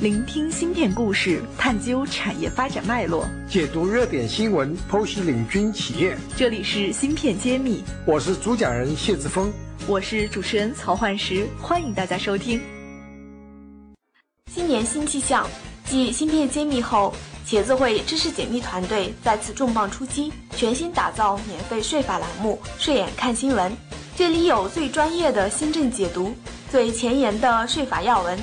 聆听芯片故事，探究产业发展脉络，解读热点新闻，剖析领军企业。这里是芯片揭秘，我是主讲人谢志峰，我是主持人曹焕石，欢迎大家收听。新年新气象，继芯片揭秘后，茄子会知识解密团队再次重磅出击，全新打造免费税法栏目“税眼看新闻”，这里有最专业的新政解读，最前沿的税法要闻。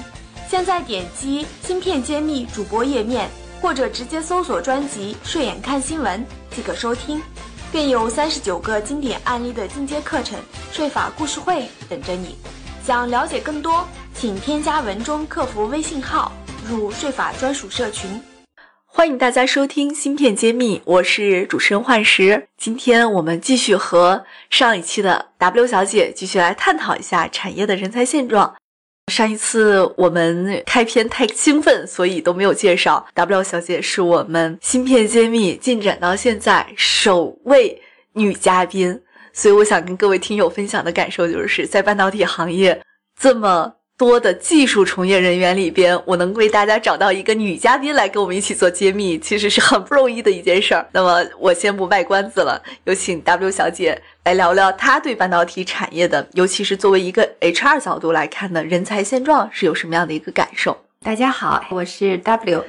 现在点击“芯片揭秘”主播页面，或者直接搜索专辑“睡眼看新闻”即可收听，更有三十九个经典案例的进阶课程“税法故事会”等着你。想了解更多，请添加文中客服微信号，入税法专属社群。欢迎大家收听《芯片揭秘》，我是主持人幻石。今天我们继续和上一期的 W 小姐继续来探讨一下产业的人才现状。上一次我们开篇太兴奋，所以都没有介绍 W 小姐是我们芯片揭秘进展到现在首位女嘉宾，所以我想跟各位听友分享的感受就是在半导体行业这么。多的技术从业人员里边，我能为大家找到一个女嘉宾来跟我们一起做揭秘，其实是很不容易的一件事儿。那么我先不卖关子了，有请 W 小姐来聊聊她对半导体产业的，尤其是作为一个 HR 角度来看的人才现状是有什么样的一个感受？大家好，我是 W。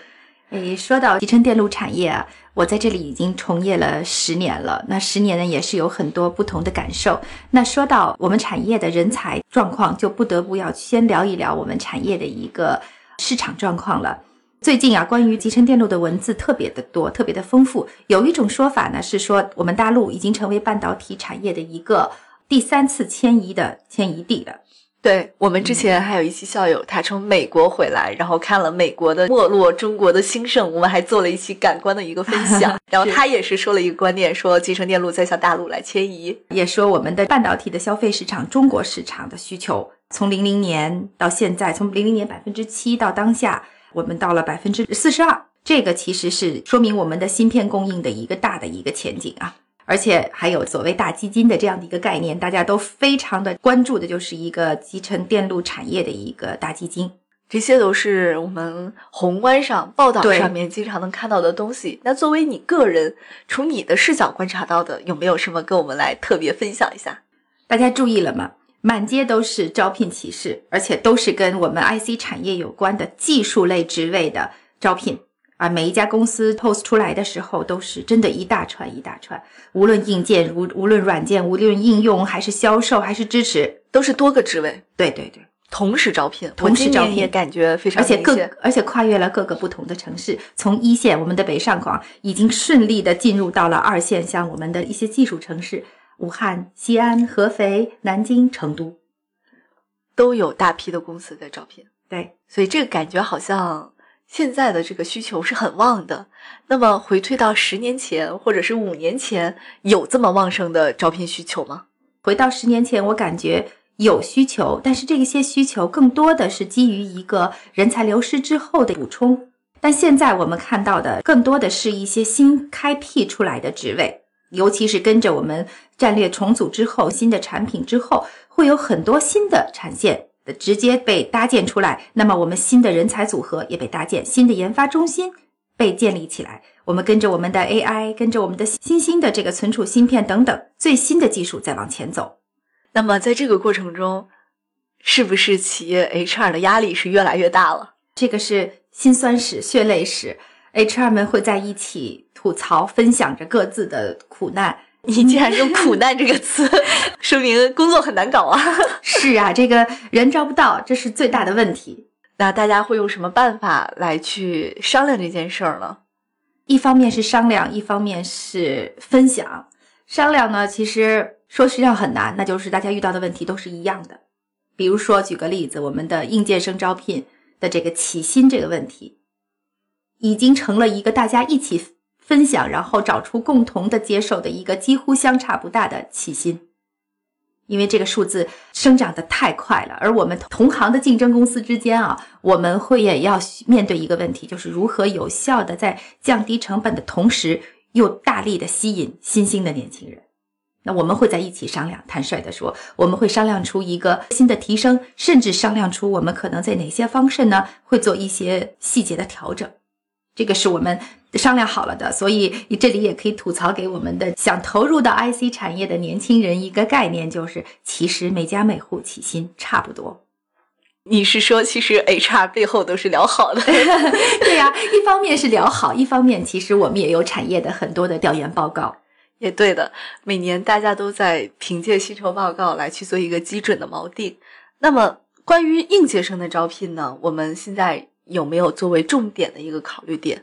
诶，说到集成电路产业啊。我在这里已经从业了十年了，那十年呢也是有很多不同的感受。那说到我们产业的人才状况，就不得不要先聊一聊我们产业的一个市场状况了。最近啊，关于集成电路的文字特别的多，特别的丰富。有一种说法呢是说，我们大陆已经成为半导体产业的一个第三次迁移的迁移地了。对我们之前还有一期校友，他从美国回来，然后看了美国的没落，中国的兴盛，我们还做了一期感官的一个分享。然后他也是说了一个观点，说集成电路在向大陆来迁移，也说我们的半导体的消费市场，中国市场的需求，从零零年到现在，从零零年百分之七到当下，我们到了百分之四十二，这个其实是说明我们的芯片供应的一个大的一个前景啊。而且还有所谓大基金的这样的一个概念，大家都非常的关注的，就是一个集成电路产业的一个大基金。这些都是我们宏观上报道上面经常能看到的东西。那作为你个人，从你的视角观察到的，有没有什么跟我们来特别分享一下？大家注意了吗？满街都是招聘启事，而且都是跟我们 IC 产业有关的技术类职位的招聘。啊，每一家公司 post 出来的时候，都是真的一大串一大串，无论硬件，无无论软件，无论应用，还是销售，还是支持，都是多个职位。对对对，同时招聘，同时招聘也感觉非常，而且各而且跨越了各个不同的城市，从一线我们的北上广已经顺利的进入到了二线，像我们的一些技术城市，武汉、西安、合肥、南京、成都，都有大批的公司在招聘。对，所以这个感觉好像。现在的这个需求是很旺的，那么回退到十年前或者是五年前，有这么旺盛的招聘需求吗？回到十年前，我感觉有需求，但是这些需求更多的是基于一个人才流失之后的补充。但现在我们看到的更多的是一些新开辟出来的职位，尤其是跟着我们战略重组之后，新的产品之后，会有很多新的产线。直接被搭建出来，那么我们新的人才组合也被搭建，新的研发中心被建立起来。我们跟着我们的 AI，跟着我们的新兴的这个存储芯片等等最新的技术在往前走。那么在这个过程中，是不是企业 HR 的压力是越来越大了？这个是辛酸史、血泪史，HR 们会在一起吐槽、分享着各自的苦难。你竟然用“苦难”这个词，说明工作很难搞啊！是啊，这个人招不到，这是最大的问题。那大家会用什么办法来去商量这件事儿呢？一方面是商量，一方面是分享。商量呢，其实说实际上很难，那就是大家遇到的问题都是一样的。比如说，举个例子，我们的应届生招聘的这个起薪这个问题，已经成了一个大家一起。分享，然后找出共同的接受的一个几乎相差不大的起薪，因为这个数字生长的太快了。而我们同行的竞争公司之间啊，我们会也要面对一个问题，就是如何有效的在降低成本的同时，又大力的吸引新兴的年轻人。那我们会在一起商量。坦率的说，我们会商量出一个新的提升，甚至商量出我们可能在哪些方式呢会做一些细节的调整。这个是我们商量好了的，所以这里也可以吐槽给我们的想投入到 IC 产业的年轻人一个概念，就是其实每家每户起薪差不多。你是说，其实 HR 背后都是聊好的？对呀，一方面是聊好，一方面其实我们也有产业的很多的调研报告。也对的，每年大家都在凭借薪酬报告来去做一个基准的锚定。那么，关于应届生的招聘呢？我们现在。有没有作为重点的一个考虑点？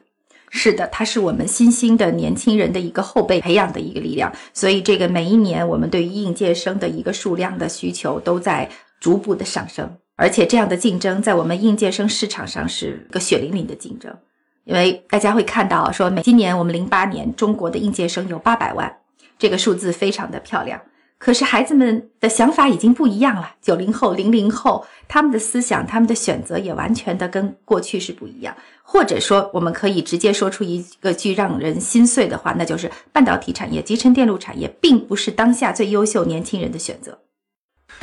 是的，它是我们新兴的年轻人的一个后备培养的一个力量。所以，这个每一年我们对于应届生的一个数量的需求都在逐步的上升，而且这样的竞争在我们应届生市场上是个血淋淋的竞争。因为大家会看到，说每今年我们零八年中国的应届生有八百万，这个数字非常的漂亮。可是孩子们的想法已经不一样了，九零后、零零后，他们的思想、他们的选择也完全的跟过去是不一样。或者说，我们可以直接说出一个句让人心碎的话，那就是半导体产业、集成电路产业并不是当下最优秀年轻人的选择。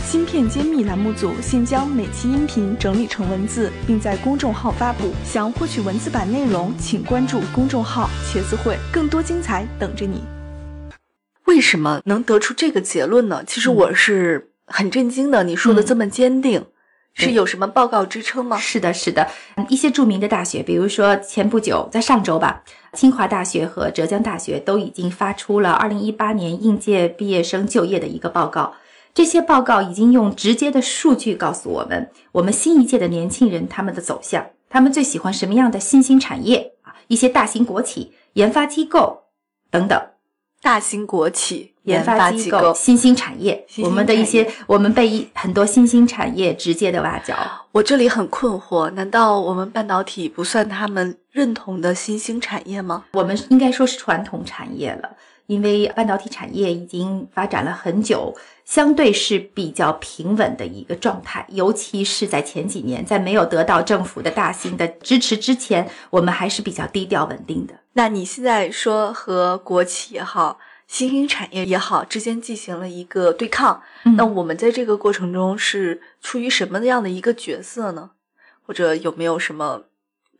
芯片揭秘栏目组现将每期音频整理成文字，并在公众号发布。想获取文字版内容，请关注公众号“茄子会”，更多精彩等着你。为什么能得出这个结论呢？其实我是很震惊的。你说的这么坚定，是有什么报告支撑吗？是的，是的。一些著名的大学，比如说前不久，在上周吧，清华大学和浙江大学都已经发出了二零一八年应届毕业生就业的一个报告。这些报告已经用直接的数据告诉我们，我们新一届的年轻人他们的走向，他们最喜欢什么样的新兴产业啊？一些大型国企、研发机构等等。大型国企、研发机构、新兴产业，我们的一些，我们被很多新兴产业直接的挖角。我这里很困惑，难道我们半导体不算他们认同的新兴产业吗？我们应该说是传统产业了。因为半导体产业已经发展了很久，相对是比较平稳的一个状态。尤其是在前几年，在没有得到政府的大型的支持之前，我们还是比较低调稳定的。那你现在说和国企也好，新兴产业也好之间进行了一个对抗，那我们在这个过程中是出于什么样的一个角色呢？或者有没有什么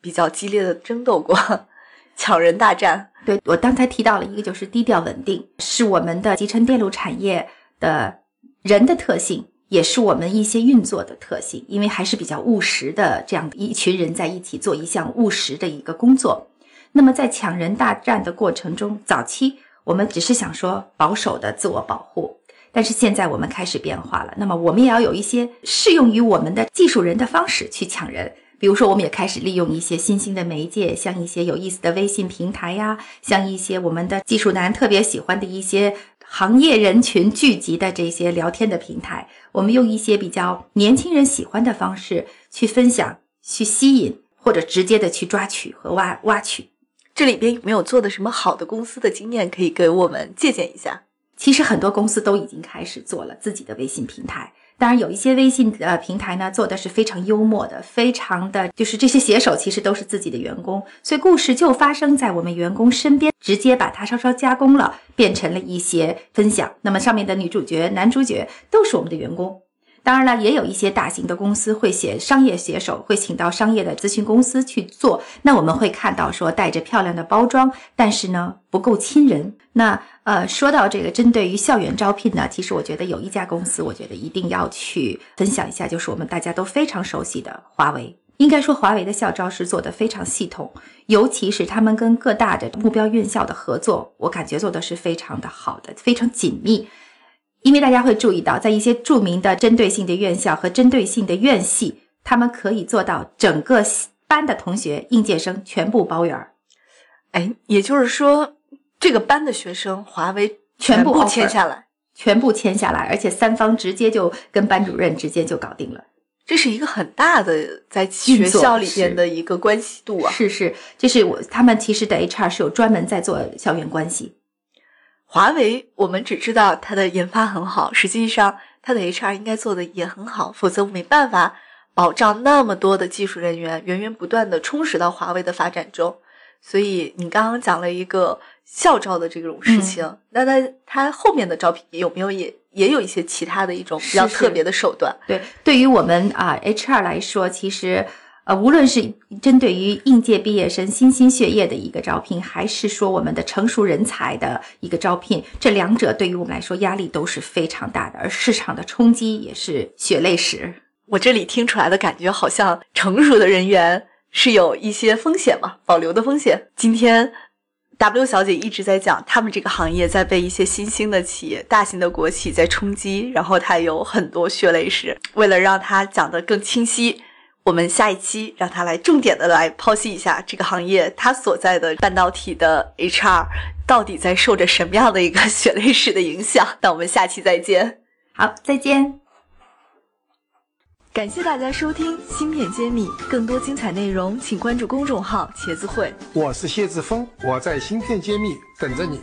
比较激烈的争斗过？抢人大战，对我刚才提到了一个，就是低调稳定，是我们的集成电路产业的人的特性，也是我们一些运作的特性，因为还是比较务实的这样一群人在一起做一项务实的一个工作。那么在抢人大战的过程中，早期我们只是想说保守的自我保护，但是现在我们开始变化了，那么我们也要有一些适用于我们的技术人的方式去抢人。比如说，我们也开始利用一些新兴的媒介，像一些有意思的微信平台呀，像一些我们的技术男特别喜欢的一些行业人群聚集的这些聊天的平台，我们用一些比较年轻人喜欢的方式去分享、去吸引，或者直接的去抓取和挖挖取。这里边有没有做的什么好的公司的经验可以给我们借鉴一下？其实很多公司都已经开始做了自己的微信平台。当然，有一些微信呃平台呢，做的是非常幽默的，非常的就是这些写手其实都是自己的员工，所以故事就发生在我们员工身边，直接把它稍稍加工了，变成了一些分享。那么上面的女主角、男主角都是我们的员工。当然了，也有一些大型的公司会写商业写手，会请到商业的咨询公司去做。那我们会看到说带着漂亮的包装，但是呢不够亲人。那呃，说到这个针对于校园招聘呢，其实我觉得有一家公司，我觉得一定要去分享一下，就是我们大家都非常熟悉的华为。应该说，华为的校招是做的非常系统，尤其是他们跟各大的目标院校的合作，我感觉做的是非常的好的，非常紧密。因为大家会注意到，在一些著名的针对性的院校和针对性的院系，他们可以做到整个班的同学应届生全部包圆儿。哎，也就是说，这个班的学生，华为全部签下来，全部签下来，而且三方直接就跟班主任直接就搞定了。这是一个很大的在学校里边的一个关系度啊。是是，这是我他们其实的 HR 是有专门在做校园关系。华为，我们只知道它的研发很好，实际上它的 HR 应该做的也很好，否则没办法保障那么多的技术人员源源不断的充实到华为的发展中。所以你刚刚讲了一个校招的这种事情，那它它后面的招聘有没有也也有一些其他的一种比较特别的手段？对，对于我们啊、HR 来说，其实呃，无论是针对于应届毕业生新兴血液的一个招聘，还是说我们的成熟人才的一个招聘，这两者对于我们来说压力都是非常大的，而市场的冲击也是血泪史。我这里听出来的感觉好像成熟的人员是有一些风险嘛，保留的风险。今天 W 小姐一直在讲，他们这个行业在被一些新兴的企业、大型的国企在冲击，然后她有很多血泪史。为了让她讲得更清晰，我们下一期让他来重点的来剖析一下这个行业他所在的半导体的 HR 到底在受着什么样的一个血泪史的影响。那我们下期再见。好，再见。感谢大家收听《芯片揭秘》，更多精彩内容请关注公众号“茄子会”。我是谢志峰，我在芯片揭秘等着你。